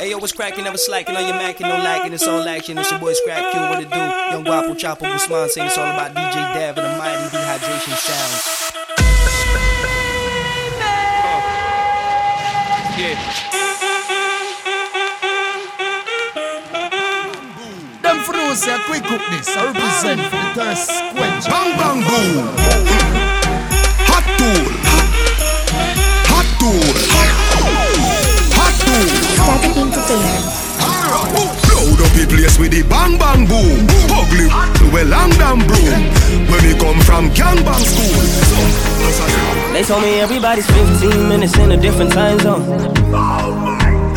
Hey yo, what's cracking? Never slacking on your Mac and no lacking. It's all action. It's your boy Scrap Q. What it do? Young Guapo Chopper Guzman saying it's all about DJ Dav and the mighty dehydration sounds. Yeah. Them for those say quick cook this. I represent for the thirst quench. Bang bang boom. Hot tool. Hot tool. Hot tool. Static Entertainment. Load up the place with the bang bang boom. Ugly well long damn broom. When we come from gangbang school. They told me everybody's 15 minutes in a different time zone.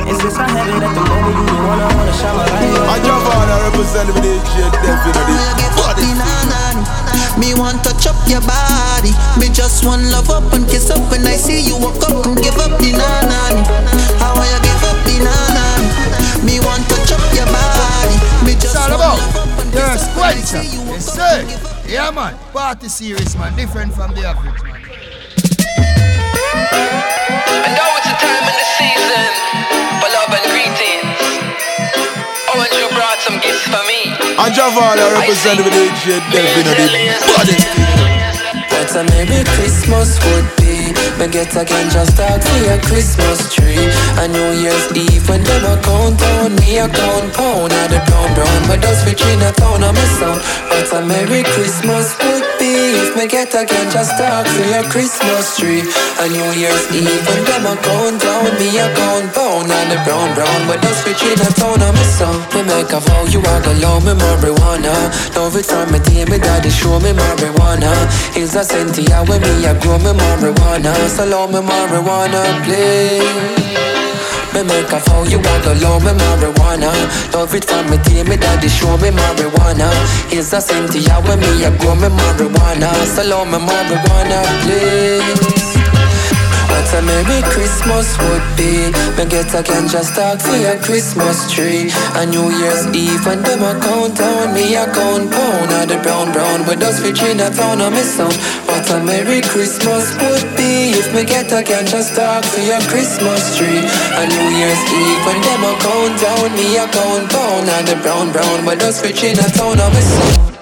And since I have it at the moment, you don't wanna wanna shine my light on. I jump on and represent with the shit definitely. Body. Me want touch up your body. Me just want love up and kiss up when I see you walk up and give up the nana. How you give up the nana? Me want touch up your body. Me just want love up and your kiss up when I see you walk Yes, up sir. and give up. Yeah, man. Party series, man. Different from the average, man. And now it's the time in the season for love and greetings. And you brought some gifts for me. I jump on and represent with the shit definitely. Body. What a Merry Christmas would be. Me get again just talk for your Christmas tree. A New Year's Eve when them a count down, me a count pound. At the brown brown, but those rich in a town of my sound. What a Merry Christmas would If me get again just talk for your Christmas tree. A New Year's Eve when them a count down, me a count pound. At the brown brown, but those rich in a town of my sound. Me make a vow you are gonna love me marijuana. It from me day, me daddy show me marijuana. Is a Cynthia when me a grow me marijuana. So love me marijuana, please. Me make a vow you want to love me marijuana. Love it from me day, me daddy show me marijuana. Is a Cynthia when me I grow me marijuana. So love me marijuana, please Merry Christmas would be. Me get a can just talk for your Christmas tree. A New Year's Eve when them a count down Me a count pound. The brown brown With us rich in a town of me sound What a Merry Christmas would be If me get a can just talk for your Christmas tree. A New Year's Eve when them a count down Me a count pound. The brown brown With us rich in a town of me sound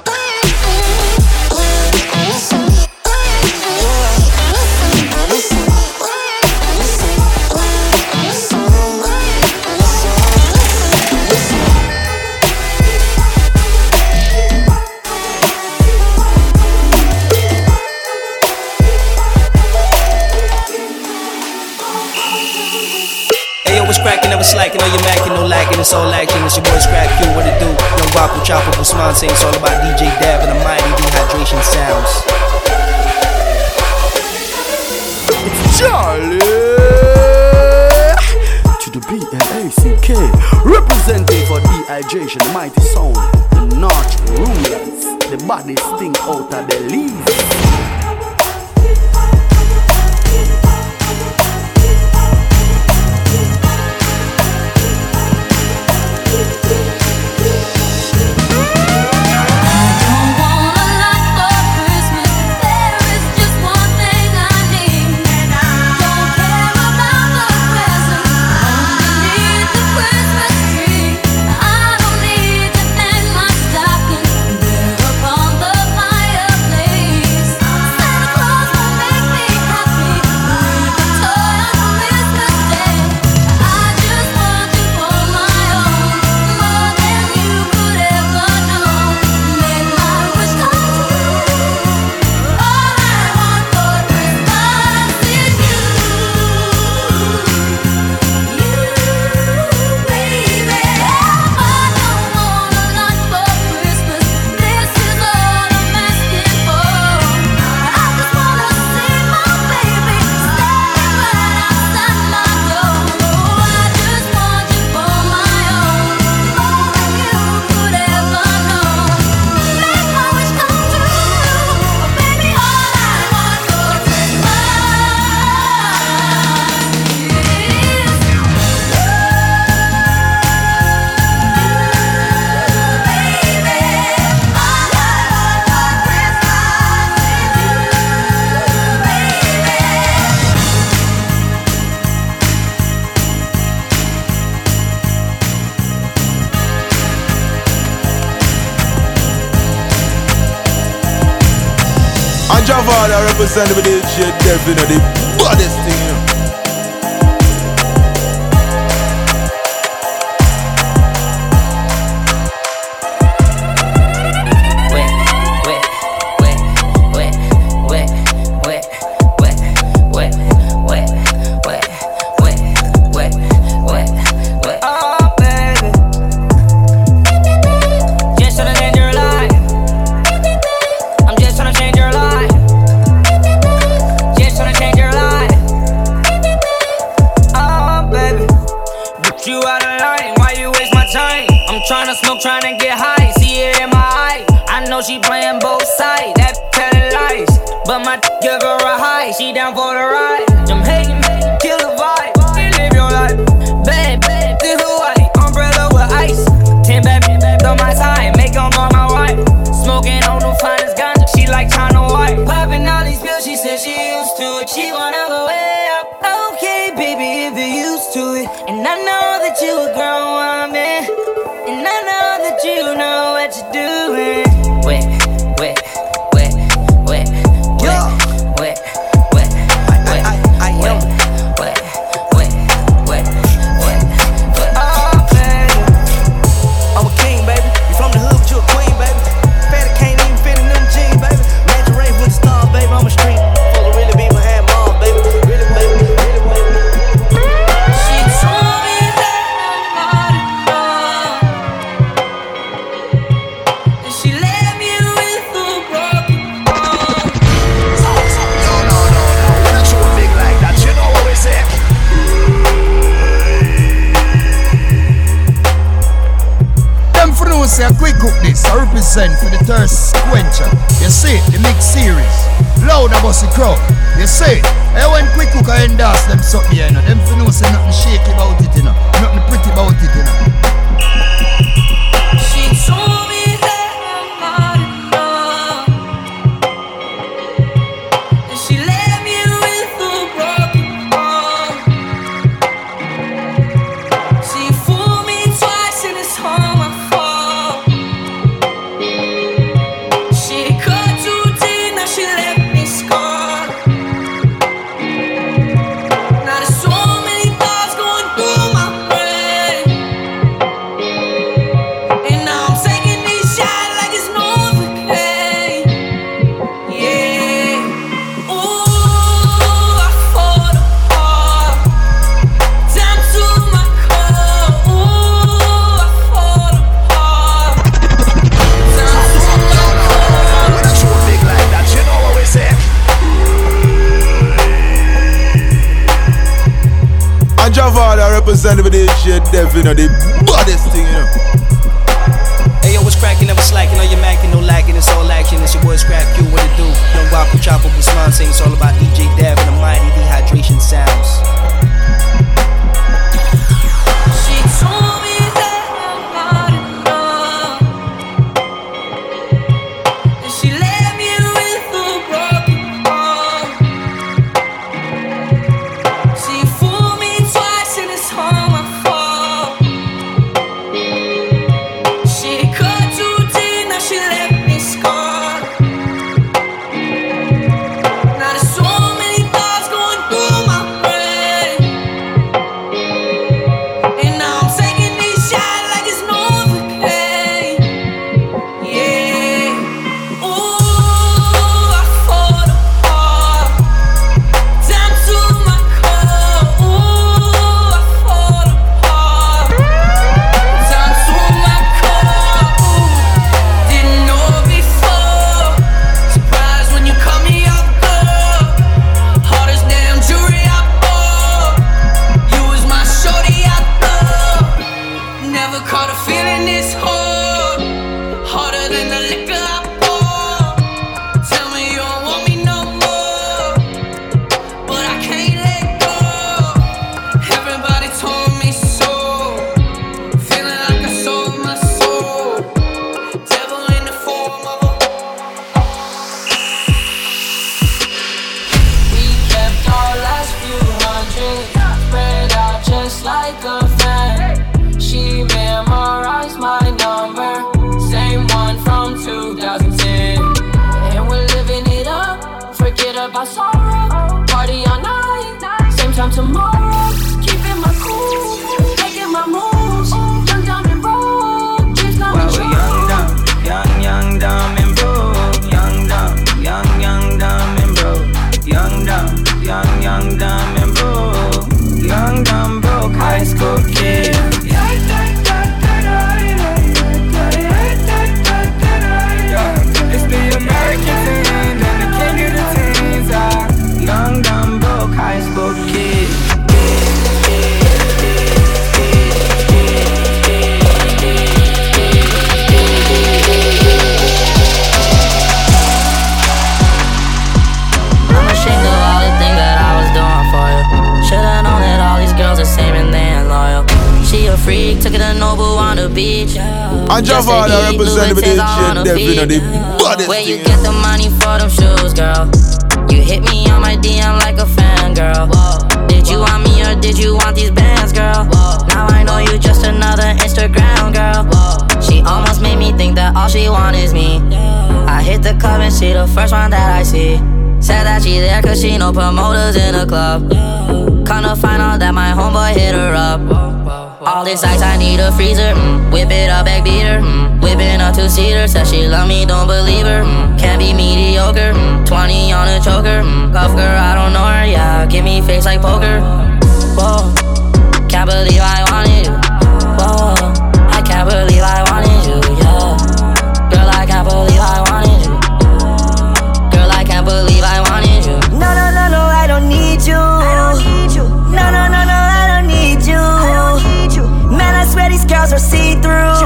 Guapo Chopper Guzman saying it's all about DJ Dav and the mighty dehydration sounds. Charlie to the B L A C K representing for dehydration, mighty sound, the North rulers, the body stink out of the leaves. 100% of it is shit, definitely. Baddest her DJ Devin feet. and the baddest Where you get the money for them shoes, girl? You hit me on my DM like a fan, girl. Did you want me or did you want these bands, girl? Now I know you just another Instagram girl. She almost made me think that all she want is me. I hit the club and she the first one that I see. Said that she there cause she know promoters in the club. Kinda find out that my homeboy hit her up. All this ice, I need a freezer. Mm. Whip it up, back beater. Mm. Whipping a two seater. Said she love me, don't believe her. Mm. Can't be mediocre. Mm. 20 on a choker. Mm. Girl, I don't know her. Yeah, give me face like poker. Whoa, can't believe I So are see through.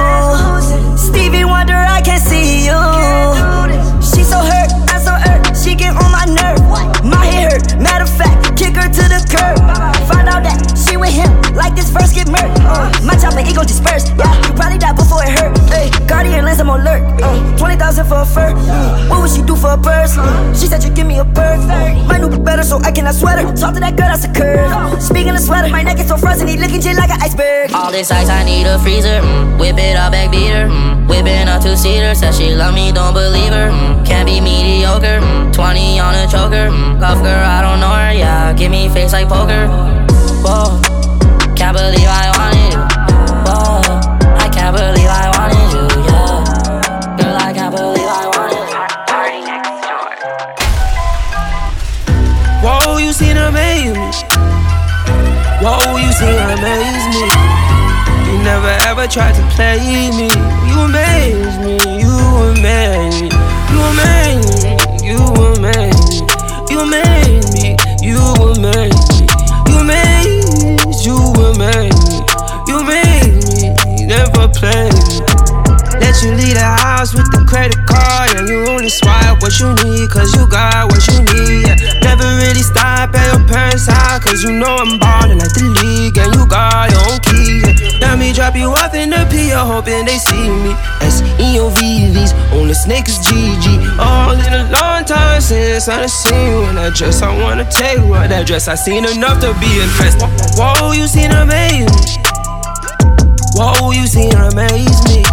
Like this verse get murked. Uh, my chopper ego dispersed. Yeah, you probably died before it hurt. Hey, Guardian lens, I'm alert. Uh, Twenty thousand for a fur. What would she do for a purse? Mm, she said you give me a bird. My new be better, so I cannot sweat her. Talk to that girl, that's a curve. Speaking of sweater, my neck is so frozen, he looking just like an iceberg. All this ice, I need a freezer. Mm. Whip it up, back beater. Mm. Whipping a two seater. Said she love me, don't believe her. Mm. Can't be mediocre. Mm. 20 on a choker. Mm. Cuff girl, I don't know her. Yeah, give me face like poker. Whoa, can't believe I wanted you. Whoa, I can't believe I wanted you. Yeah, girl, I can't believe I wanted you. Whoa, you seem to amaze me. Whoa, you seem to amaze me. You never ever tried to play me. You amaze me. You amaze me. You amaze me. You amaze me. You amaze me. You amaze me. You Let you leave the house with the credit card And you only swipe what you need Cause you got what you need yeah. Never really stop at your parents' house Cause you know I'm ballin' like the league And you got your own keys yeah. Now me drop you off in the P Hoping they see me. S-E-O-V-V's On the snake is GG All in a long time since I done seen you in that dress I wanna take out that dress I seen enough to be impressed. Whoa, you seen amazing Whoa, you seen amaze me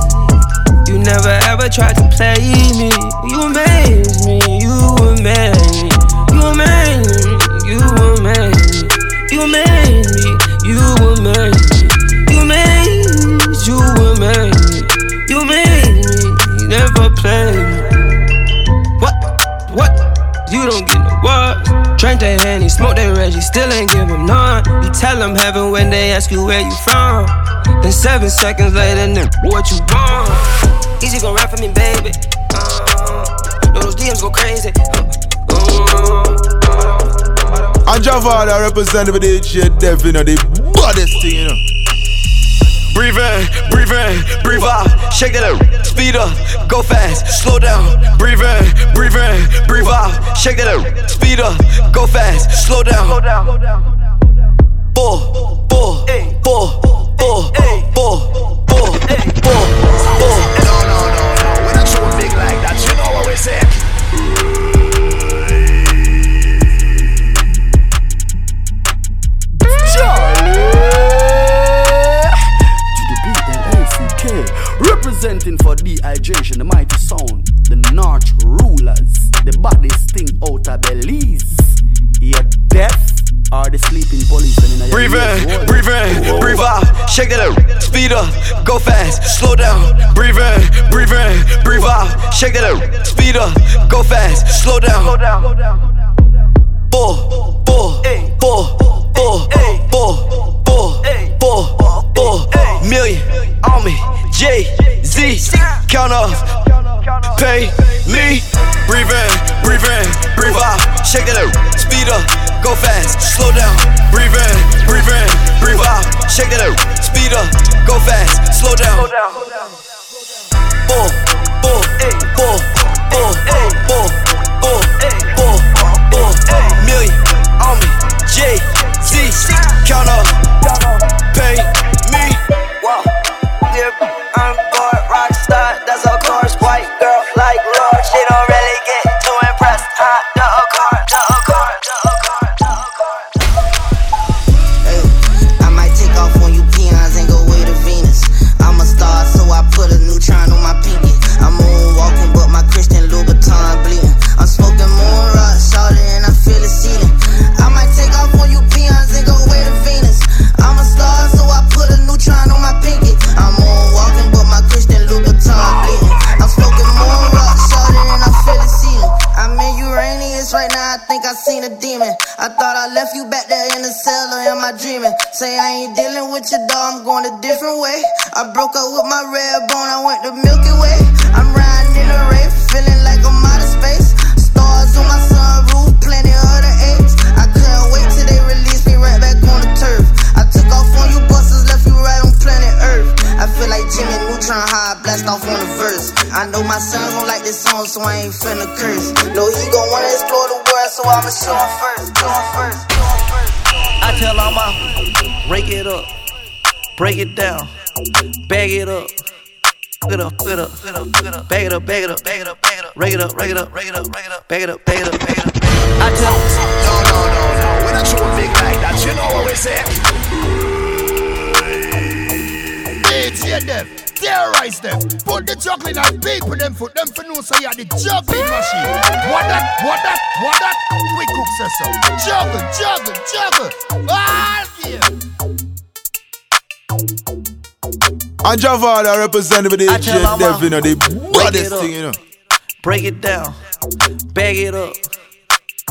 you never ever tried to play me. You amaze me, you amaze me, you amaze me, you amaze me, you amaze me, you amaze me, you amaze, you amaze me, you amaze me. You never play me. What? What? You don't get no what? Drink that Henny, smoke that Reggie, still ain't give him none. You tell them heaven when they ask you where you from. Then seven seconds later, then what you want? Easy gon' rap for me, baby. Uh, know those DMs go crazy. Uh, uh, And Javada represent the DJ Devin and the baddest thing, you know. Breathe in, breathe in, breathe out. Shake that up, speed up, go fast, slow down. Breathe in, breathe in, breathe out. Shake that up, speed up, go fast, slow down. Four, four, four, No, no, no, big like that, you know what we say. Representing for dehydration The mighty sound The North Rulers The baddest thing out of Belize breathe in, breathe in, breathe out. Shake that up, speed up, go fast, slow down. Breathe in, breathe in, breathe out. Shake that up, speed up, go fast, slow down. Four, four, four, four, four, four, four, four, million on me. J Z, count off, pay me. Shake that out. speed up, go fast, slow down. Breathe in, breathe in, breathe out. Shake that out. speed up, go fast, slow down. Four, I'ma show him first. Show him first. Show him first. I tell all my break it up, break it down, bag it up. It up, it up, it up, it up, bag it up, bag it up, bag it up, bag it up, rake it up, rake it up, rake it up, rake it up, bag it up, bag it up, bag it up. I tell No, no, no, no. When I show big like that, you know what we say. DJ them, terrorize them. Put the juggling and people them foot them for no so you are the juggling machine. What that, what that, what that? We cook says so. Juggle, juggle, juggle. All here. And Javada representing with the I tell all DJ my Devin, you know, the break baddest it thing, you know. break it down, bag it up.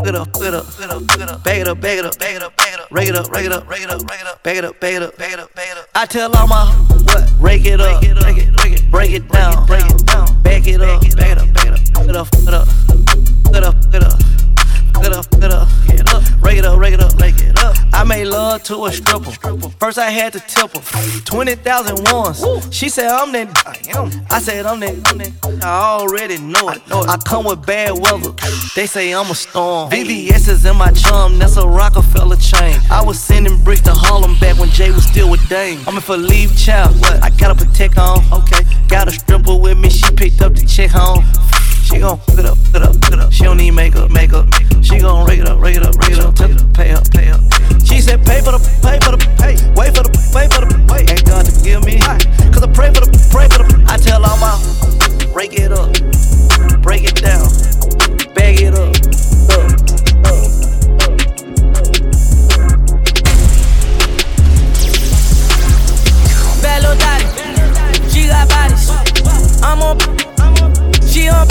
It up, it up, it up, it up, bag it up, bag it up, bag it up, bag it up, rake it up, rake it up, rake it up, rake it up, bag it up, bag it up, bag it up, bag it up. I tell all my what, rake it up, break it, break it, break it down, break it down, bag it up, bag it up, bag it up, it up, it up, it up, it up. Get up, up, up, rake it up, rake it up, rake it up. I made love to a stripper. First I had to tip her. 20,000 once. She said I'm that. I said I'm that. I already know it. I come with bad weather. They say I'm a storm. VVS is in my chum. That's a Rockefeller chain. I was sending bricks to Harlem back when Jay was still with Dame. I'm in for leave child. I gotta protect on. Okay. Got a stripper with me. She picked up the check home. She gon' fuck it up, fuck it up, fuck it up. She don't need makeup, makeup. She gon' rake it up, rake it up, rake it up. Tell her, pay up, pay up. She said, pay for the, pay for the, pay. Wait for the, wait for the, wait. Ain't God to forgive me. Cause I pray for the, pray for the. I tell all my, rake it up, break it down, bag it up. up, up. Bad little daddy, she got bodies. I'm on, she on,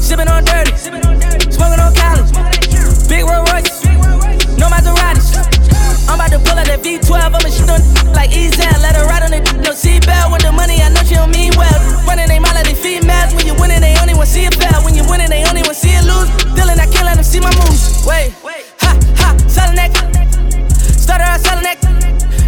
sipping on dirty, smoking on Cali. To pull out that V12, I'ma shit on like easy. Let her ride on the no seatbelt with the money. I know she don't mean well. Running they mouth like they females. When you winning, they only want see it fail. When you winning, they only want see it lose. Dylan, I can't let them see my moves. Wait, ha ha, selling that. Started out selling that.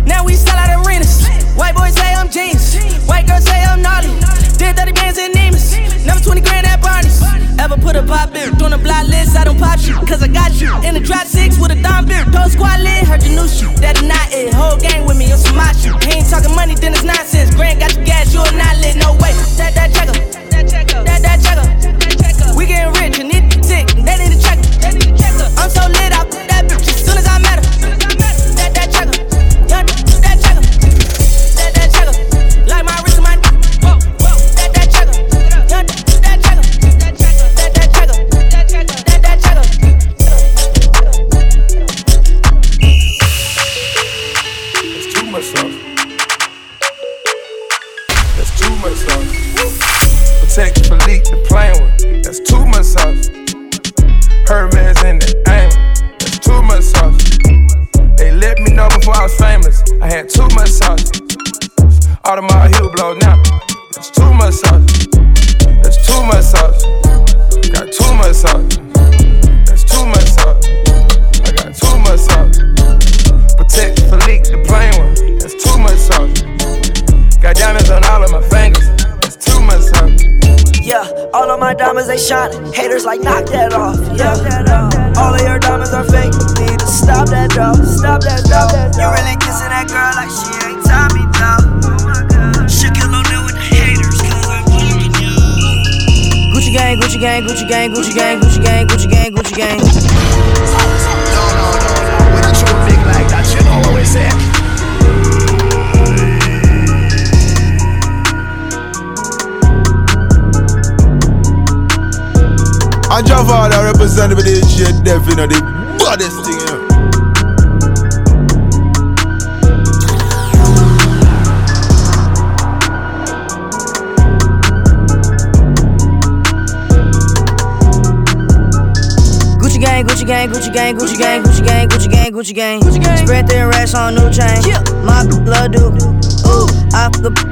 Now we sell out arenas. White boys say I'm genius. White girls say I'm naughty. Did 30 bands in Neiman's. Never 20 grand at Barney's. Ever put a pop beer on the block list? I don't pop shit, cause I got you. In the drop six with a dime beer. Don't squad lit, heard your new shit. That is not it. Whole gang with me on some my shit. He ain't talking money, then it's nonsense. Grant got your gas, you are not lit. No way. That, that checker. That, that checker. We getting rich and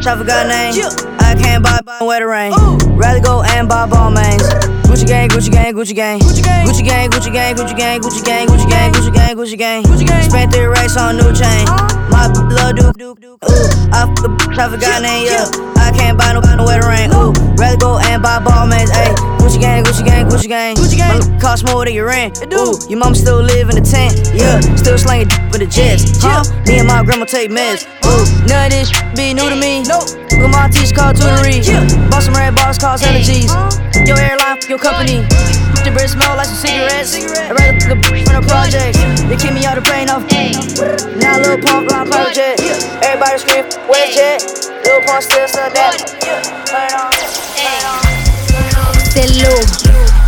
I forgot name. I can't buy wet the rain. Rather go and buy Balmains. Gucci gang, Gucci gang, Gucci gang. Gucci gang, Gucci gang, Gucci gang, Gucci gang, Gucci gang, Gucci gang, Gucci gang, Gucci gang. Spent three racks on new chain. Uh-huh. My blood do. Ooh, I fuck a bitch, I forgot name. Yeah, I can't buy no no wet the rain. Ooh, rather go and buy Balmains. Ayy, Gucci gang, Gucci gang, Gucci gang. Gucci gang. My cost more than your rent. it Ooh, your mom still live in the tent. Yeah, still slanging for the jets. Huh? Me and my grandma take meds. Ooh, none of this be new to me. Nope. Look at my teacher called tutory. Bought some red bars, cause allergies. Your airline, your company. Your breath smell like some cigarettes. I'd rather fuck a from the project. They keep me out the brain off. Now Lil Pump private jet. Everybody scream, where's Jet? Lil Pump still that. Turn on. Low,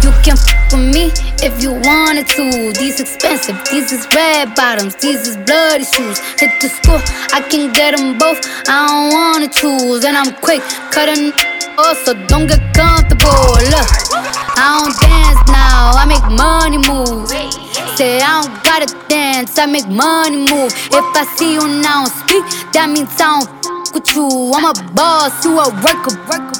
you can f with me if you wanted to. These expensive, these is red bottoms, these is bloody shoes. Hit the school, I can get them both. I don't wanna choose, and I'm quick cutting off, so don't get comfortable. Look, I don't dance now, I make money move. Say I don't gotta dance, I make money move. If I see you now speak, that means I don't f with you. I'm a boss, you a worker, worker.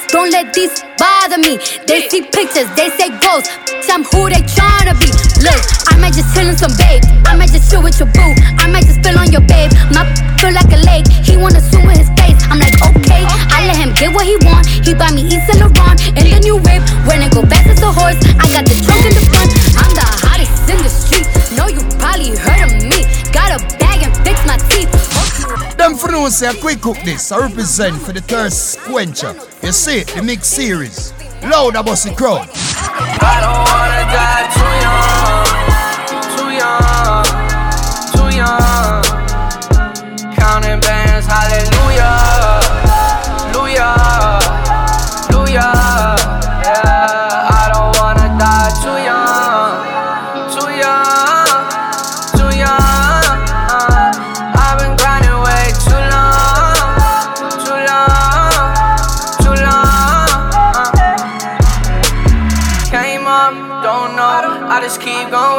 don't let these bother me. They see pictures, they say ghosts. I'm who they tryna be. Look, I might just chill in some babe. I might just chill with your boo. I might just spill on your babe. My feel like a lake. He wanna swim with his face. I'm like, okay. I let him get what he want. He buy me Yves Saint Laurent and the new whip. When it go fast as a horse, I got the trunk in the front. I'm the hottest in the street. Know you probably heard of me. Got a bag and fix my teeth. Them for know say I quick cook this. I represent for the thirst quencher. You see it, the mix series. Loud about the crowd. I don't wanna die too young,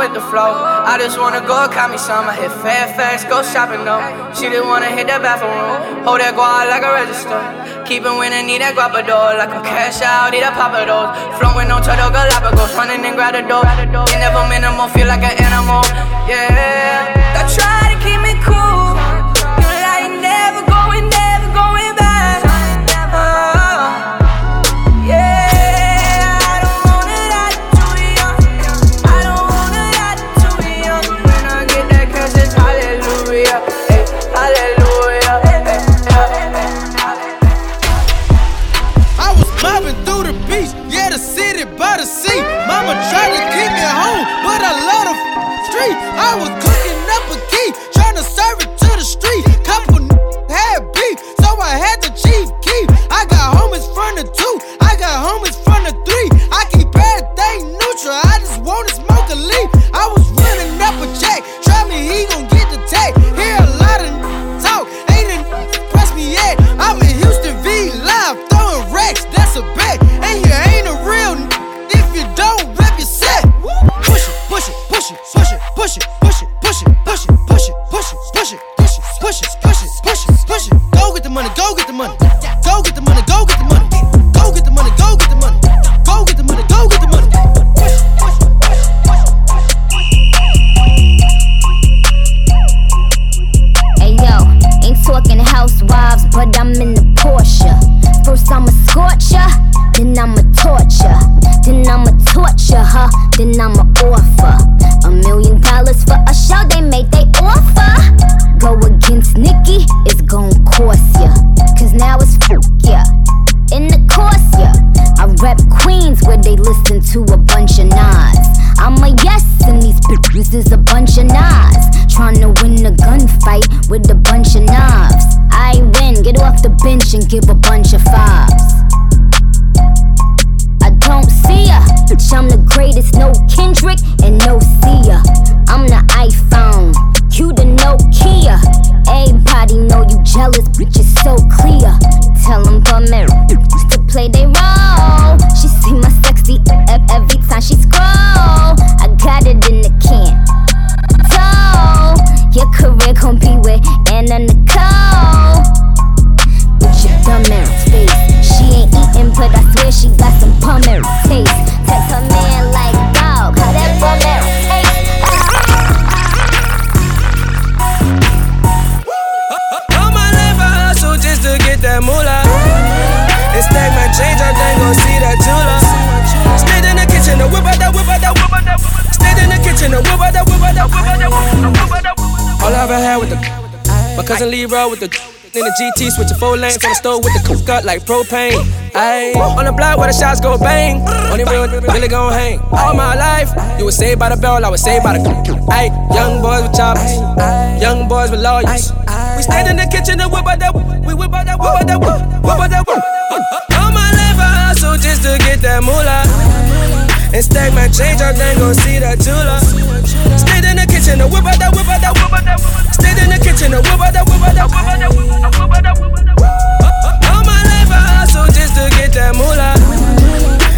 with the flow. I just wanna go call me some. I hit Fairfax, go shopping though. She didn't wanna hit the bathroom. Hold that guard like a register. Keep it winning, need that guapador. Like I'm cash out, need a papa those. Flowing on Turtle Galapagos, running and grab the door. You never minimal, feel like an animal. Yeah. I try to keep me cool. With a bunch of knobs. I win, get off the bench and give a bunch of fives. My with the in the GT, switching four lanes on the stove with the cook cut like propane. Ayy, on the block where the shots go bang. Only real really gon' hang. All my life, you was saved by the bell, I was saved by the. Ayy, young boys with choppers, young boys with lawyers. We stand in the kitchen and whip out that, we whip out that, whip out that, whip out that. whip. All my life I hustle just to get that moolah. And stack my change, I think gon' see that jeweler. Stayed in the kitchen and whip out that, whip out that, whip out that. Whip out that, whip out that, whip out that, whip out that, whip out that. All my life I hustle just to get that moolah.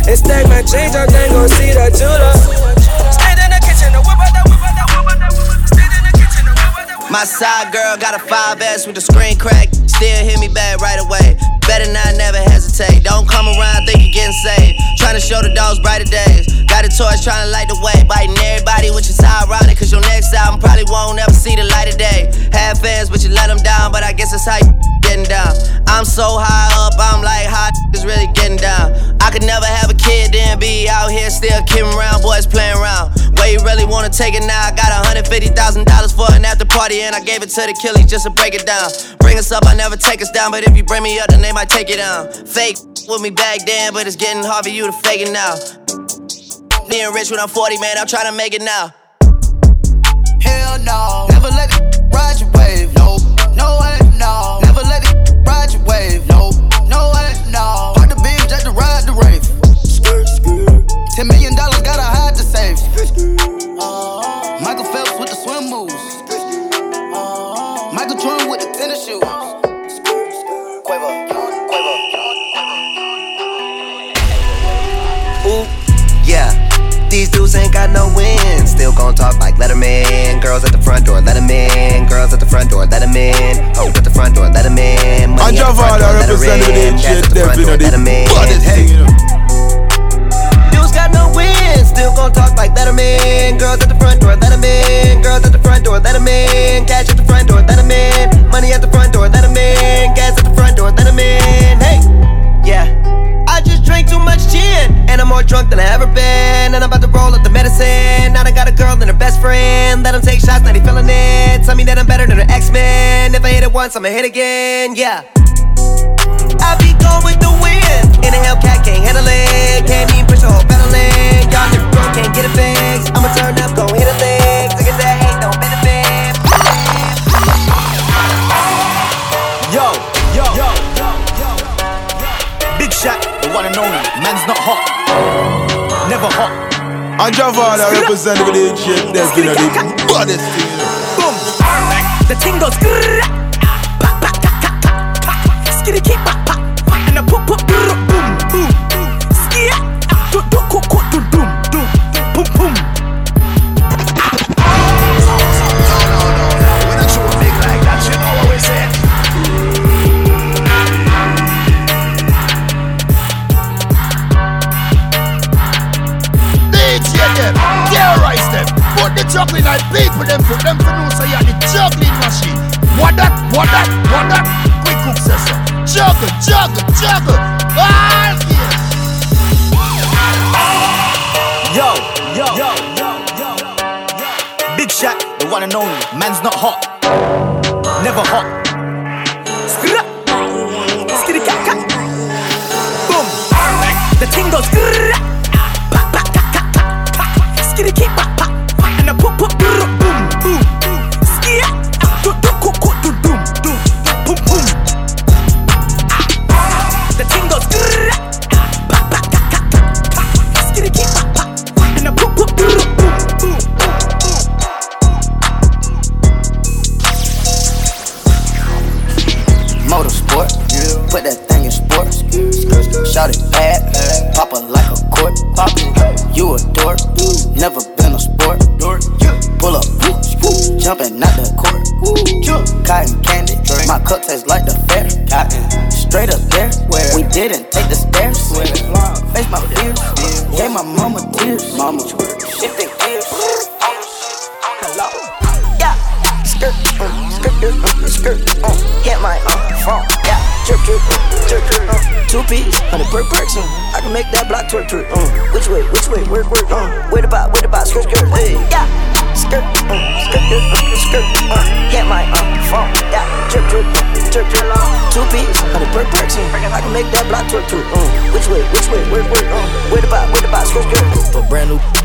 And stack my change, I think gon' see that jeweler. Stayed in the kitchen and whip out that, whip out that, whip out that. My side girl got a 5S with the screen crack. Still hit me back right away. Better not never hesitate. Don't come around think you're getting saved. Trying to show the dogs brighter days. Got a torch trying to light the way. Biting everybody, which is ironic. Cause your next album probably won't ever see the light of day. Have fans, but you let them down. But I guess that's how you getting down. I'm so high up, I'm like, how is really getting down? I could never have a kid, then be out here still kidding around, boys playing around. Where you really wanna take it now? I got $150,000 for an after party, and I gave it to the killies just to break it down. Bring us up, I never take us down, but if you bring me up, then they might take it down. Fake with me back then, but it's getting hard for you to fake it now. Being rich when I'm 40, man, I'm trying to make it now. Hell no, never let it ride your wave. No, no way, no. Never let it ride your wave. No, no way, no. Park the beam just to ride the rave. Ten million dollars gotta hide to save. Michael Phelps with the swim moves. These dudes ain't got no wins. Still gon' talk like Letterman. Girls at the front door, let 'em in. Girls at the front door, let 'em in. Hoes at the front door, let in. Money at the front door, let 'em in. Cash at the front door, let 'em in. Hey. Dudes got no wins. Still gon' talk like Letterman. Girls at the front door, let in. Girls at the front door, let in. Cash at the front door, let in. Money at the front door, let in. Gas at the front door, let in. Hey, too much gin, and I'm more drunk than I ever been. And I'm about to roll up the medicine. Now I got a girl and her best friend. Let them take shots, now they feeling it. Tell me that I'm better than an X-Men. If I hit it once, I'ma hit again, yeah. I be going with the wind. In a Hellcat, can't handle it. Can't even push a whole pedal in. Y'all niggas broke, can't get it fixed. I'ma turn up, gon' hit a lick. Niggas that hate, don't benefit. Man's not hot. Never hot. And Javada represent the village shit. That's been a the baddest thing. you. Boom. The thing goes. Skitty keep One that, one that, quick cook session. Juggle, juggle, juggle. Ah, yeah. Yo, yo, yo, yo, yo, yo. Big shot, the one and only. Man's not hot. Never hot. Skra. Skri cat cat. Boom. The thing goes. Skra. Cup tastes like the fair. Straight up there, Where we didn't take the stairs. Face my fears, gave my mama tears. Mama, shifting gears. Hello. Yeah, skirt, uh, skirt, uh, skirt, uh, hit my uh, phone. Yeah, drip, drip, uh, drip, drip, uh, two piece, hundred per person. I can make that block twerk, twerk. Uh, which way, which way, work, work. Uh, where the bot, where bot, skirt, skirt. Hey, yeah, skirt, uh, skirt, uh, skirt, uh, hit my uh, piece, hundred. I can make that block twerk, twerk. Uh, which way, which way, work, work. Uh, where the bot, where the bot, skirt, skirt.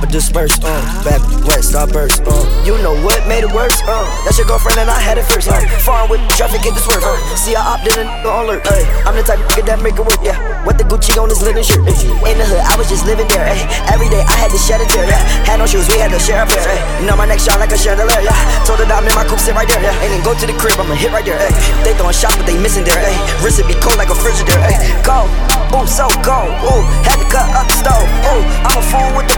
Dispersed, uh, back west, I burst, uh. You know what made it worse? Uh, that's your girlfriend and I had it first. Uh, foreign with traffic, get the swerve. Uh, see, I opted in on alert. Uh, I'm the type of nigga that make it work. Yeah, what the Gucci on his linen shirt. Uh, in the hood, I was just living there. Uh, every day I had to shed a tear. Yeah, had no shoes, we had to share a pair. Uh, know my neck shine like a chandelier. Yeah, told her that I'm in my coupe, sit right there. Yeah, and then go to the crib, I'ma hit right there. Uh, they throwing shots, but they missing there. Uh, wrist it be cold like a frigidaire. Uh, cold, ooh, so cold. Ooh, had to cut up the stove. Ooh, I'm a fool with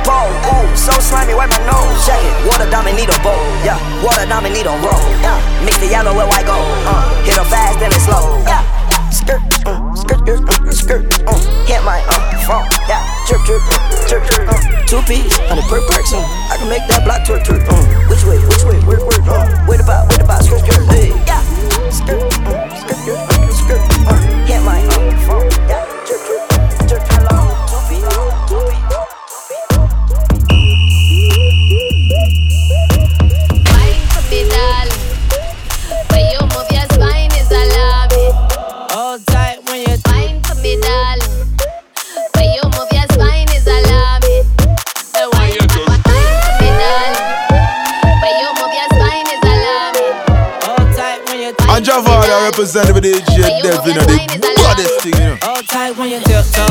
diamond need a roll. Yeah, mix the yellow with white gold. Uh, hit 'em fast, then it's slow. Yeah, skirt, uh, skirt, skirt, uh, skirt. Uh, hit my uh, phone. Yeah, drip, drip, uh, drip, drip. Uh, two piece, hundred per person. I can make that block twerk, twerk. Uh, which way, which way. Uh, where the bot, where the bot, skirt, skirt. Hey, yeah, uh, skirt, Javada representing the DJ Dev, you know, the baddest thing, you know. Hold tight when you tiptoe. Say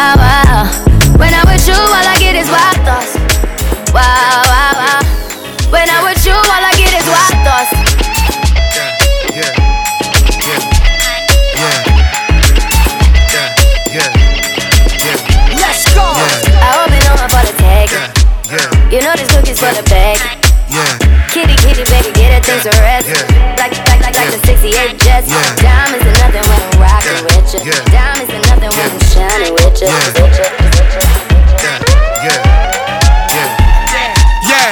Baby, get her things to rest. Like, like, like, like the 68 Jets. Diamonds are nothing when I'm rocking with you. Diamonds are nothing when I'm shining with you. Yeah, yeah, yeah, yeah,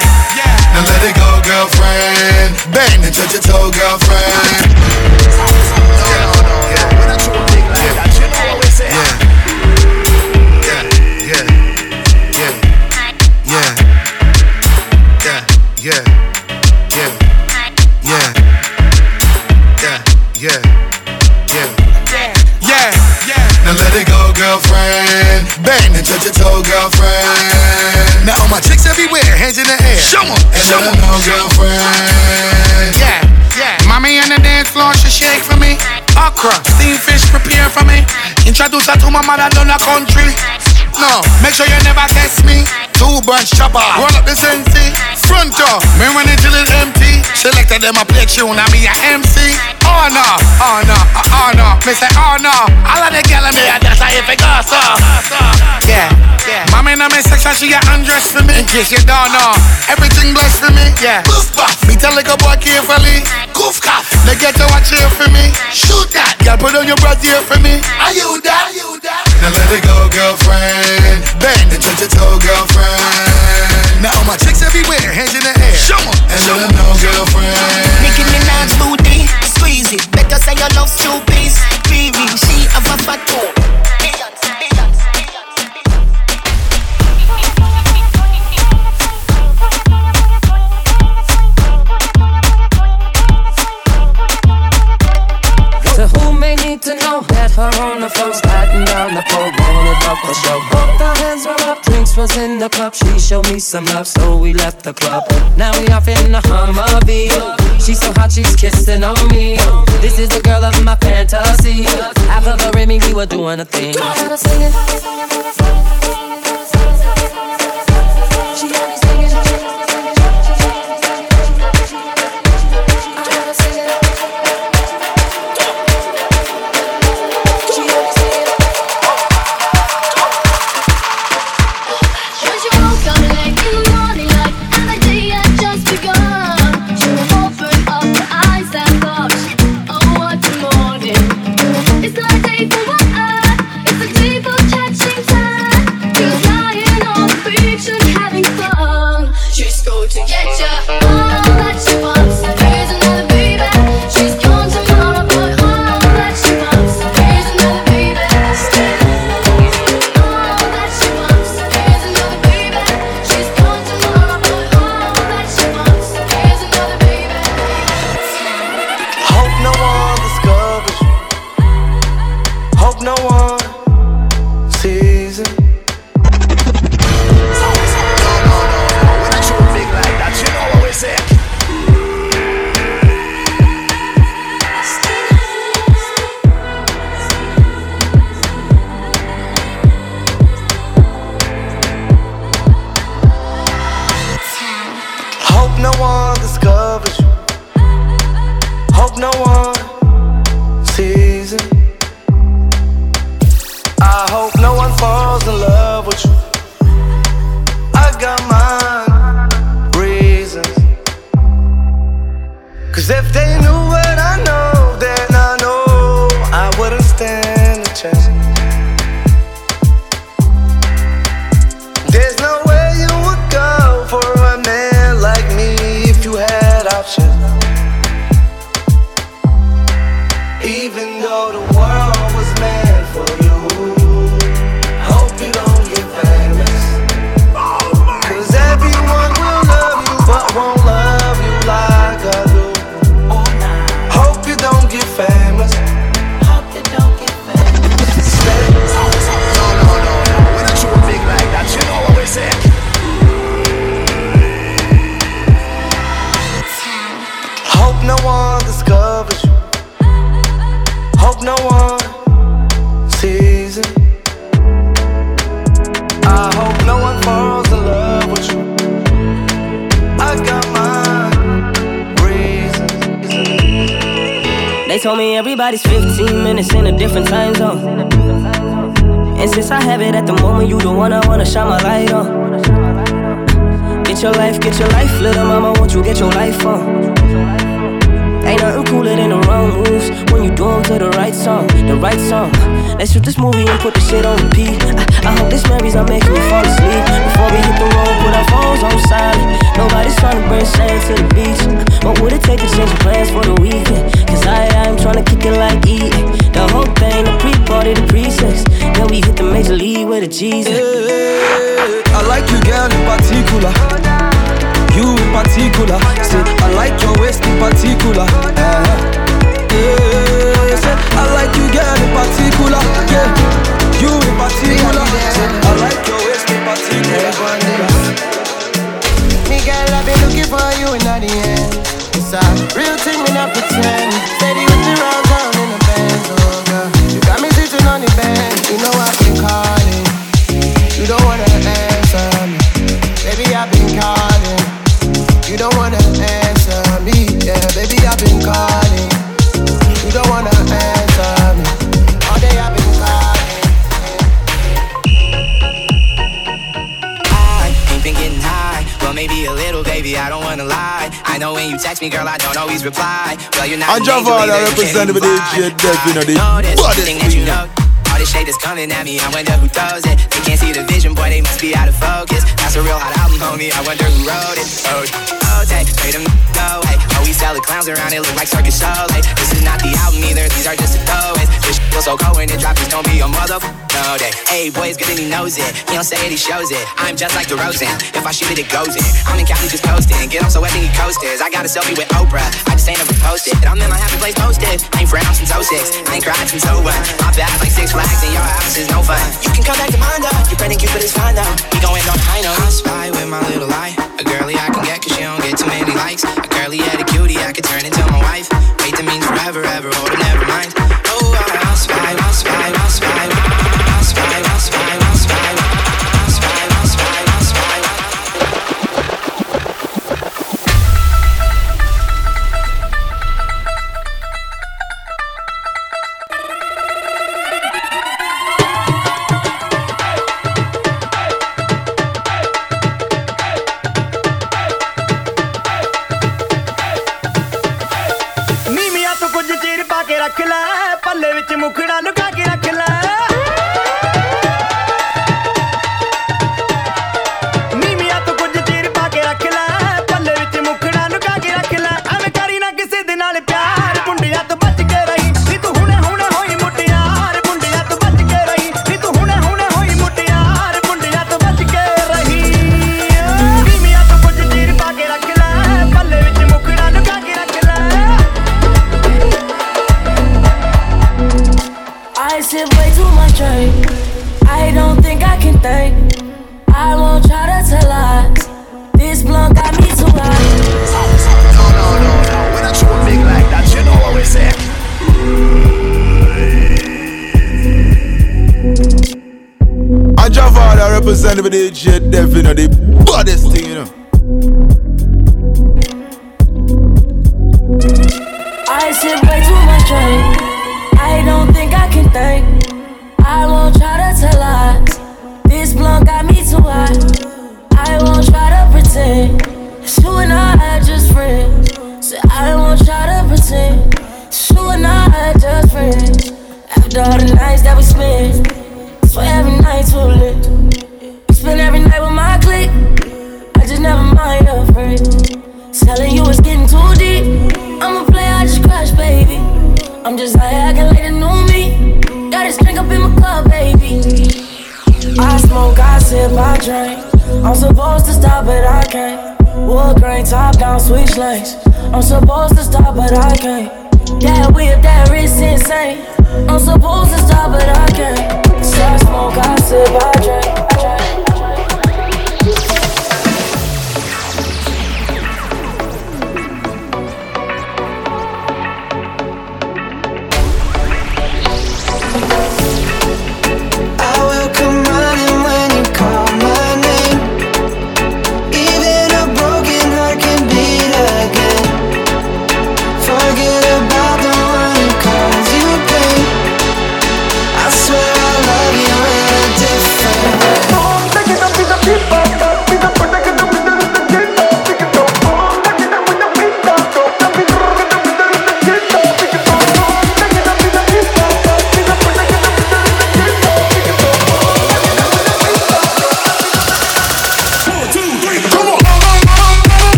now let it go, girlfriend. Bang and touch your toe, girlfriend. Yeah. Yeah. Yeah. Yeah, now let it go, girlfriend. Bang and touch your toe, girlfriend. Now all my chicks everywhere, hands in the air. Show 'em, and show 'em, know, girlfriend. Yeah, yeah. Mommy on the dance floor, she shake for me. Okra, steam fish, prepare for me. Introduce her to my mother down the country. No, make sure you never test me. Two bunch chopper, roll up the sensi. Front door, me when it till it's empty. Selected them a play tune, I be a MC. Oh no, oh no, oh no. Me say oh no. All of the gal in there, that's how if it goes so. Yeah, yeah. Mommy in my section, she get undressed for me. In case you don't know, everything blessed for me. Yeah. Goof buff. Me tell like a boy carefully. Goof cuff. They get to watch here for me. Shoot that. Y'all put on your breath here for me. Are you that? Are you that? Now let it go, girlfriend. Bang and touch your toe, girlfriend. Now all my chicks everywhere, hands in the air. Show Show 'em, and let 'em know, girlfriend. Nicki Minaj booty, squeeze it. Better say your love two piece. Riri, she have a fat toe. To who may need to know that her on the folks batting down the pole, wanted up for show. Both our hands were up, drinks was in the cup. She showed me some love, so we left the club. Now we off in the Humvee. She's so hot, she's kissing on me. This is the girl of my fantasy. After the Remy, we were doing a thing. Gotta sing it. To get ya Get your life, get your life, little mama, won't you get your life on? Ain't nothing cooler than the wrong moves when you do them to the right song, the right song. Let's shoot this movie and put the shit on repeat. I, I hope this memories are making me fall asleep. Before we hit the road, put our phones on silent. Nobody's trying to bring sand to the beach. What would it take to change plans for the weekend? Cause I, I'm trying to kick it like E. The whole thing, the pre-party, the pre-sex. Then we hit the major league with a Jesus. I like you, girl, in particular. You in particular. Say, I like your waist in particular. Uh, yeah, say, I like you, girl, in particular. Yeah, you in particular. Say, I like your waist in particular. Me girl, I've been looking for you in the end. It's a real thing, me not pretend. Steady with the round down in the Benz, oh girl. You got me sitting on the bench. You know I've don't wanna answer me, yeah, baby. I've been calling. You don't wanna answer me. All day I've been calling. I ain't been getting high. Well, maybe a little, baby. I don't wanna lie. I know when you text me, girl, I don't always reply. Well, you're not. And Javada representing the DJ Dev, you know, the thing that you know. All this shade that's coming at me, I wonder who throws it. They can't see the vision, boy, they must be out of focus. That's a real hot album, homie. I wonder who wrote it. Oh, oh, take, pray them go away. Oh, we sell the clowns around, it look like circus show. Like, this is not the album either, these are just the throwaways. This shit feels so cold when it drops, gonna be a mother no day. Hey, boy, it's good and he knows it. He don't say it, he shows it. I'm just like the Rosen. If I shoot it, it goes in. I'm in Cali just coasting. Get on so wet, he coasters. I got a selfie with Oprah. I just ain't never posted. I'm in my happy place posted. I ain't frowned since 06. I ain't cried since 01. My bad like six flags and your house is no fun. You can come back to mine though. Your friend and Cupid is fine though. We gon' end on high note. I spy with my little eye. A girly I can get cause she don't get too many likes. A curly headed cutie I could turn into my wife. Wait, that means forever, ever.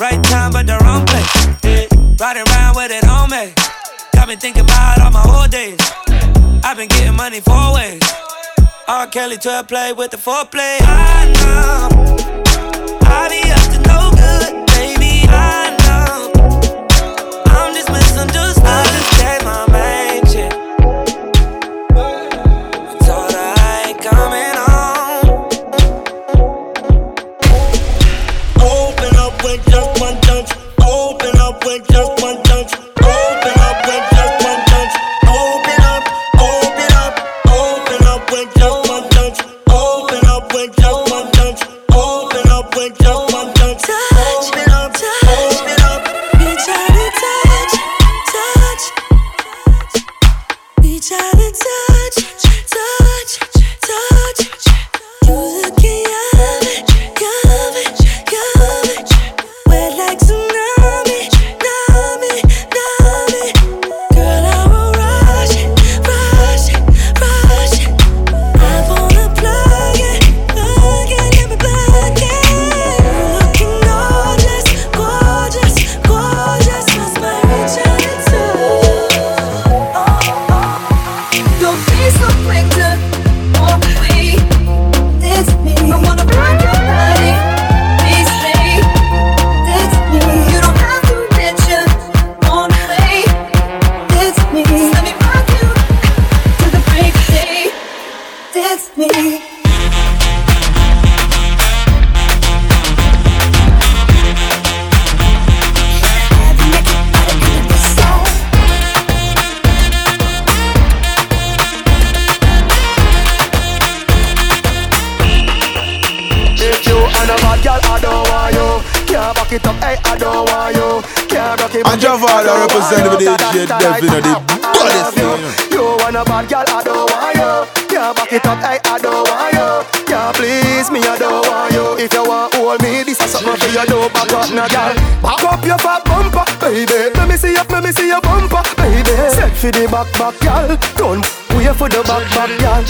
Right time, but the wrong place. Yeah. Riding around with it on me. Got me thinking about all my old days. I've been getting money four ways. R. Kelly to play with the foreplay. I know it up, hey, I don't want you. Can't rock it, And Javala represent with the J Def, you the baddest thing, you know. You want a bad girl, I don't want you. Can't back it up, hey, I don't want you. Can't please me, I don't want you. If you want hold me, this is something for you. Don't back up, now, girl. Back up your fat bumper, baby. Let me see you, let me see your bumper, baby. Set for the back, back, girl. Don't wait for the back, back, girl.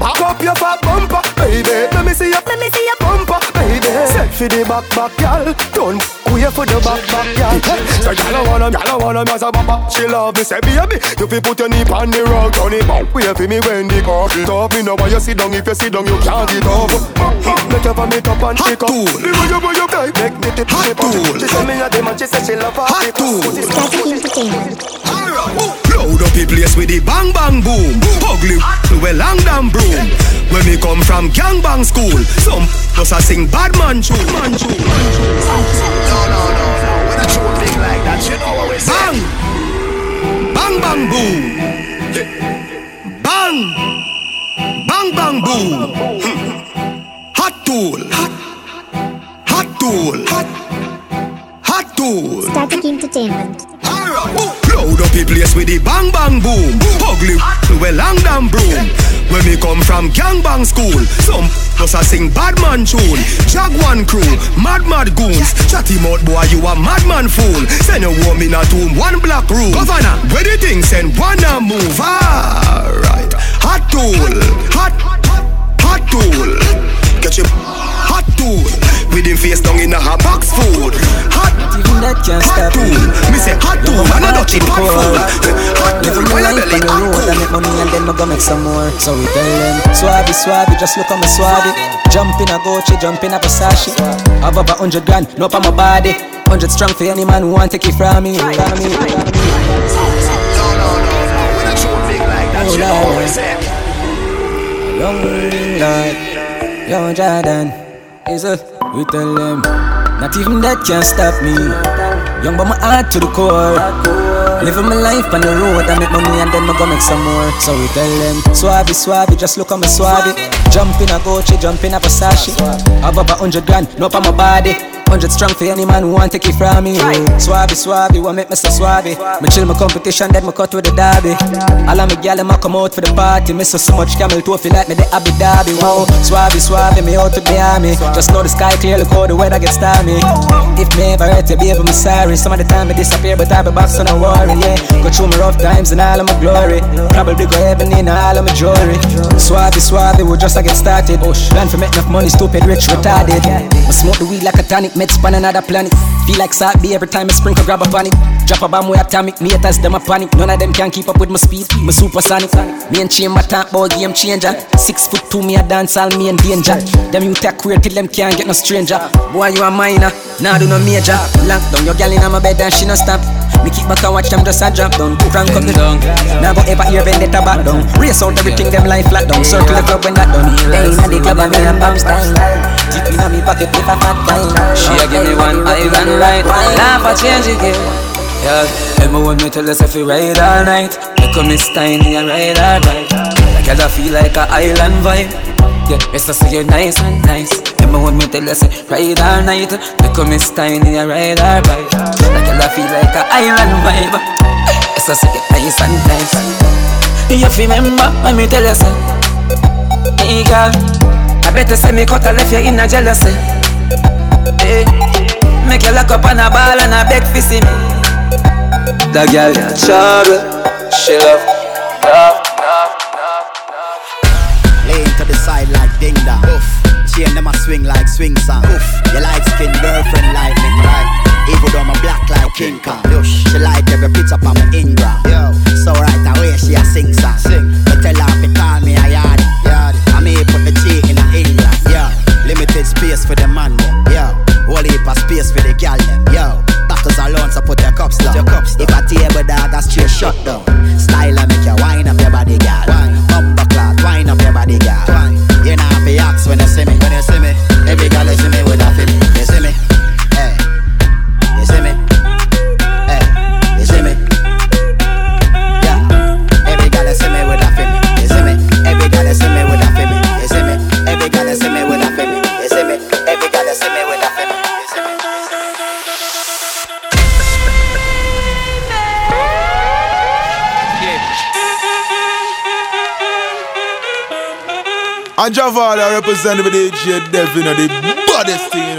Back up your fat bumper, baby. Let me see you, let me see your bumper, baby. Set for the back, back, girl. Don't wait for the back, back, girl. So girl, I wanna, girl, I wanna me as a papa. She love me, say baby. You fi put your knee on the rug, turn it back. Wait for me when the car top. Me know why you sit down. If you sit down, you can't get up. Make your vomit up and shake up. The way you, way you like, make me tip tip up. She say me a dem and she say she love her. Hot tool. Load up the place with the bang bang boom. Ugly to a long damn broom. When we come from gang bang school, some us a sing bad man tune. Man tune. No, no, no. When big like that, you know what we say. Bang, bang bang boom. Bang, bang bang boom. Hmm. Hot tool. Hot tool. Hot tool. Static Entertainment. Load up the place with the bang bang boom. Ugly to a long damn broom. When we come from gang bang school, some us a sing bad man tune. Jaguan crew, mad mad goons. Chatty mouth boy, you a madman fool. Send a woman in a tomb, one black room. Governor, where the thing send one a move. Alright, hot tool, hot, hot tool. Get your hot tool. With him face down in a hot box food. Hot, Even that can't stop tool. Me say hot tool, man a dirty pot food. Hot why my you belly on the road, I make money and then I go make some more. So we tell them, Swabby, Swabby, just look at me Swabby. Jump in a Gucci, jump in a Versace. Have a hundred grand, no on my body. Hundred strong for any man who want take it from me. From me. No, no, no, no. When I show big like that, you know what say. Young lad, young Jordan, is a we tell them. Not even that can stop me. Young but my heart to the core. Living my life on the road, I make money and then I go make some more. So we tell them, Swabby, Swabby, just look at me Swabby. Jump in a Gucci, jump in a Versace. Have up a hundred grand, no on my body. Hundred strong for any man who want take it from me. Swabby, swabby, what make me so swabby? Me chill my competition, then me cut with the derby. All of me gal them a come out for the party. Me so so much camel toe feel like me the Abu Dhabi. Wow, swabby, swabby, me out to the army. Just know the sky clear, look how the weather gets stormy. If me ever hurt you, baby, me sorry. Some of the time me disappear, but I be back, so no worry. Yeah, go through my rough times and all of my glory. Probably go heaven in all of my jewelry. Swabby, swabby, we just a get started. Plan for make enough money, stupid, rich, retarded. I smoke the weed like a tonic, meds span another planet. Feel like salt be every time I sprinkle, grab a panic. Drop a bomb with atomic, me haters them a panic. None of them can keep up with my speed, my supersonic. Me and chamber talk about game changer. Six foot two, me a dance all me in danger. Them you take queer till them can't get no stranger. Boy, you a minor, nah do no major. Lock down your gal in my bed and she no stop. Me kick back and watch them just a drop down. Crank up the down. Now go ever hear vendetta back down. Race out everything them life flat down. Circle the club when that done. They inna the club and me a pop style. Deep inna me pocket with a fat kind. She a give me one island light. Laugh a change again. Yeah, when me tell us if we ride all night. Look at me tiny and ride all right. Like I feel like a island vibe. Yeah, it's to say you nice and nice. When me tell us ride all night. Look at me tiny and ride all right. Like I feel like a island vibe. It's to say you nice and nice. You remember when me tell us Hey girl I better say me cut a left you in a jealousy Hey Make you lock up on a ball and a beg for see eh, me that girl got trouble. She love, love, love, love. love. Lay to the side like ding dong. Oof. Chain them a swing like swing song. Oof. Your light skin girlfriend like me, right? Even though I'm black like King Kong. Yush. She like every picture on my Ingram. Yo. So right away she a sing song. Sing. But tell her to call me a yard. Yard. I may put the Javala represent the DJ Dev, you the baddest thing,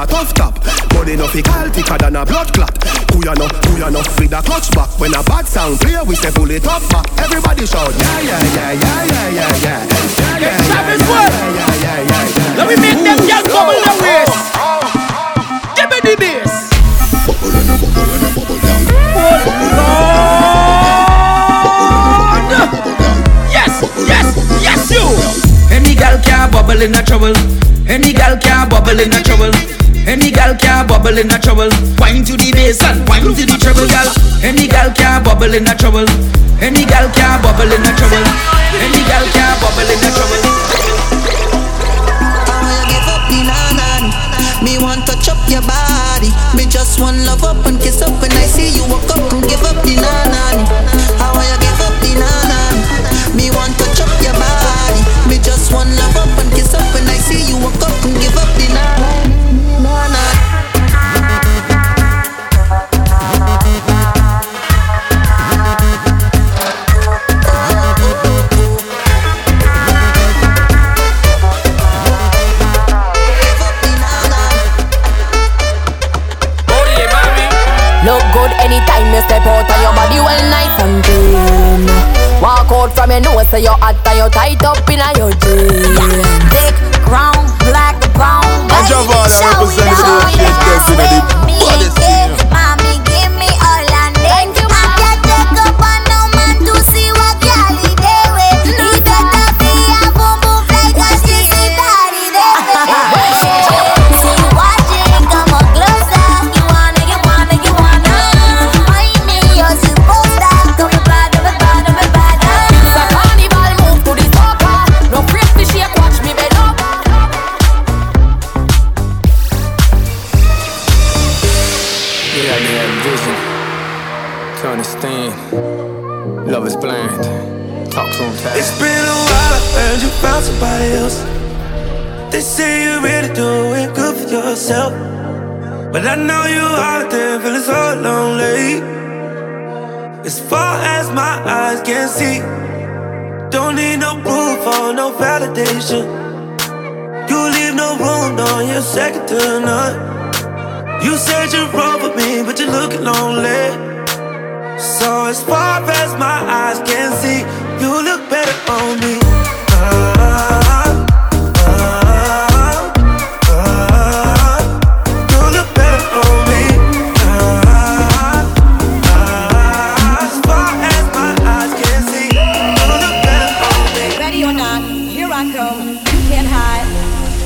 a tough top. Body no call thicker than a blood clot. Who ya know, who ya know, with a clutch back. When a bad sound clear, we say pull it up back. Everybody shout, yeah, yeah, yeah, yeah, yeah, yeah, yeah. Yeah, yeah, yeah, yeah, yeah, yeah, yeah, yeah. Let me make them young bubble the waist. Give me the bass. Bubble and a bubble and a bubble down. Yes, yes, yes, you. Any gal can bubble in a trouble. Any gal can bubble in a trouble. Bubble in a trouble. Wine to the bass and wine to the treble, gal. Any gal can bubble in a trouble. Any gal can bubble in a trouble. Any gal can bubble in a trouble.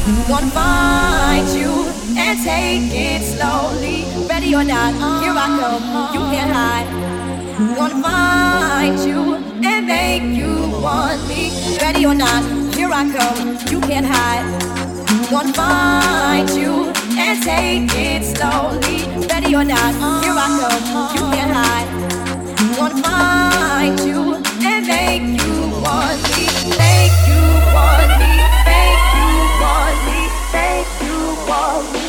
Gonna find you and take it slowly. Ready or not, here I come. You can't hide. Gonna find you and make you want me. Ready or not, here I come. You can't hide. Gonna find you and take it slowly. Ready or not, here I come. You can't hide. Gonna find you and make you want me. Make you want me. You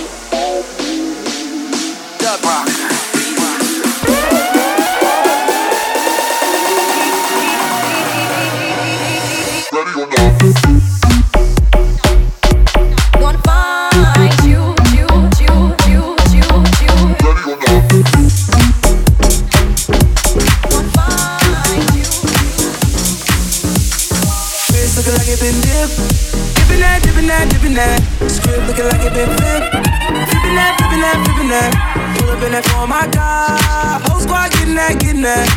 that, oh my god. Whole squad getting that, getting that.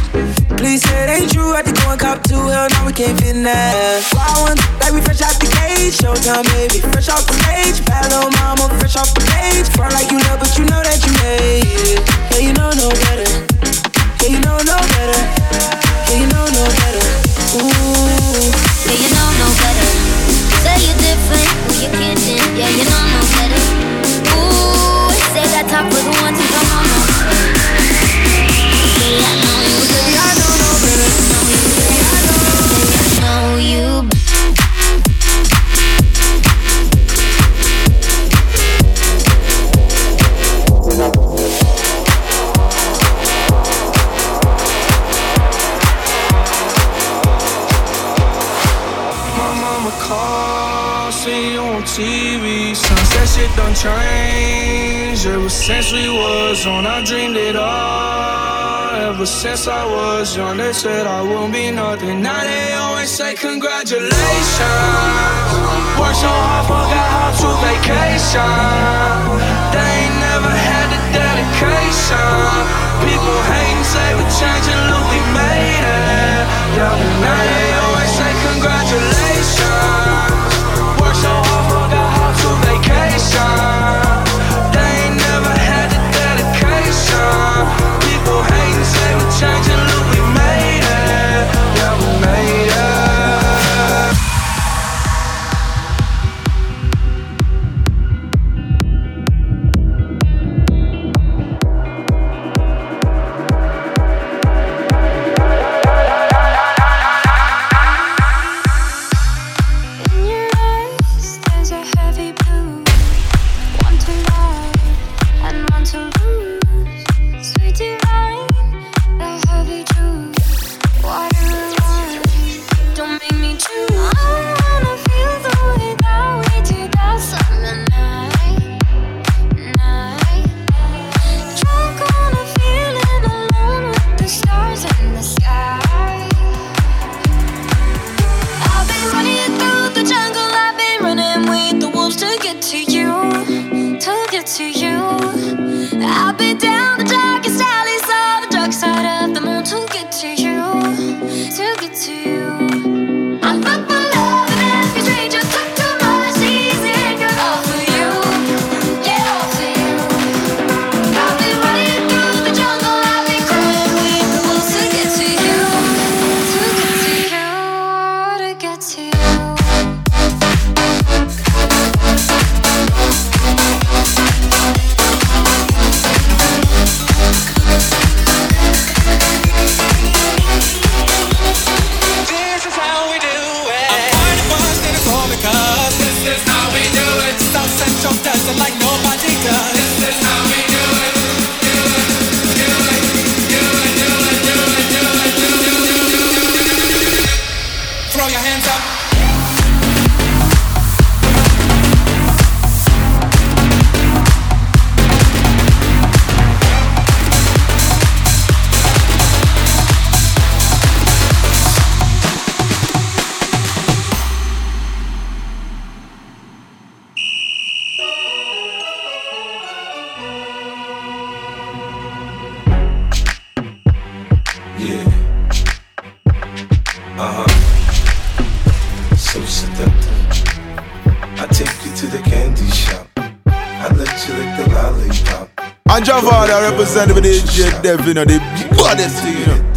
Please say it ain't true. I had to go and cop two. Hell no, we can't fit in that. Wild one, like we fresh out the cage. Showtime, baby. Fresh off the stage. Bad little mama, fresh off the page. Front like you love, but you know that you made it. Yeah, you know no better. Yeah, you know no better. Yeah, you know no better. Ooh. Yeah, you know no better. Say you're different, who you kidding? Yeah, you know no better. Say that talk for the ones who don't know no I know you. I know no better. I know you better. TV. that shit done changed. Ever since we was on, I dreamed it all. Ever since I was young, they said I won't be nothing. Now they always say congratulations. Worked so hard, forgot how to vacation. They ain't never had the dedication. People hating, say we're changing, look, we made it. Yeah, we made it. DJ Devin are the baddest thing, you know.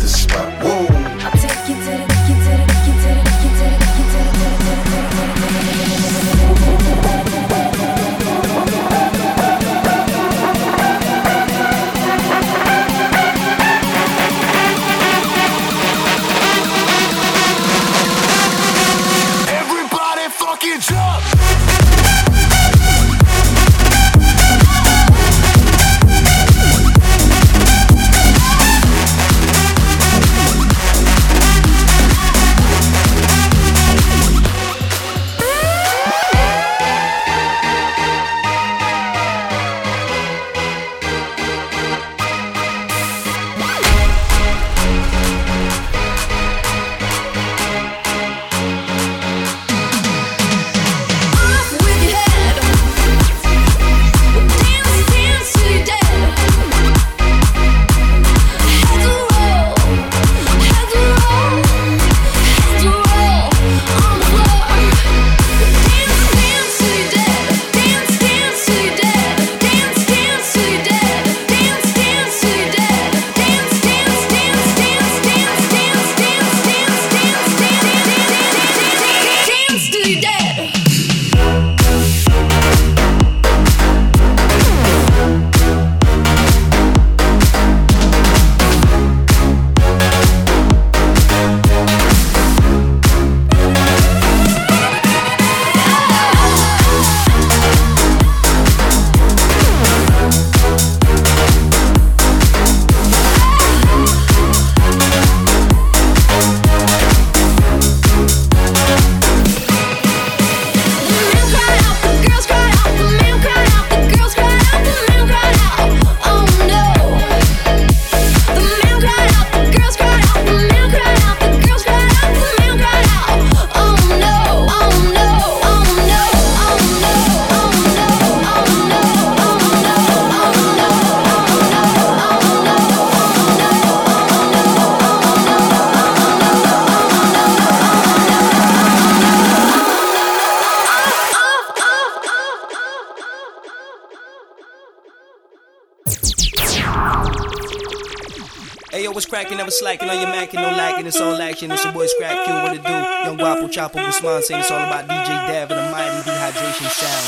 Chapo saying it's all about DJ Dev and the mighty dehydration sound.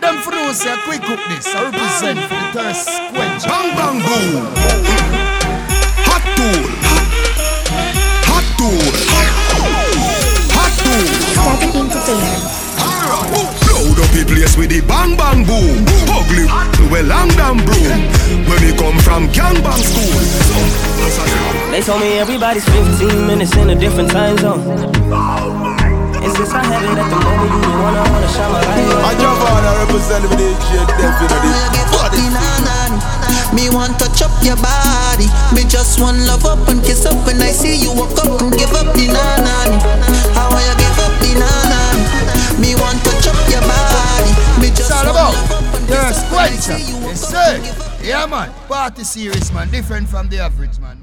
Them for those say quick cook this. I represent for the thirst quench. Bang bang boom. Hot tool. Hot tool. Hot tool. Static interference. Load up the place with the bang bang boom. Ugly we long damn broom. When we come from gangbang school. They told me everybody's 15 minutes in a different time zone. And since I have it at the moment, you the one I wanna shine my light on. I jump on and represent the DJ definitely. Me want to chop your body. Me just want love up and kiss up when I see you walk up and give up the nanani. How want you give up the nanani? Me want to body. Me just all about love up and kiss thirst up when I quencher. see you walk Yes, and sir. Yeah, man. Party serious, man. Different from the average, man.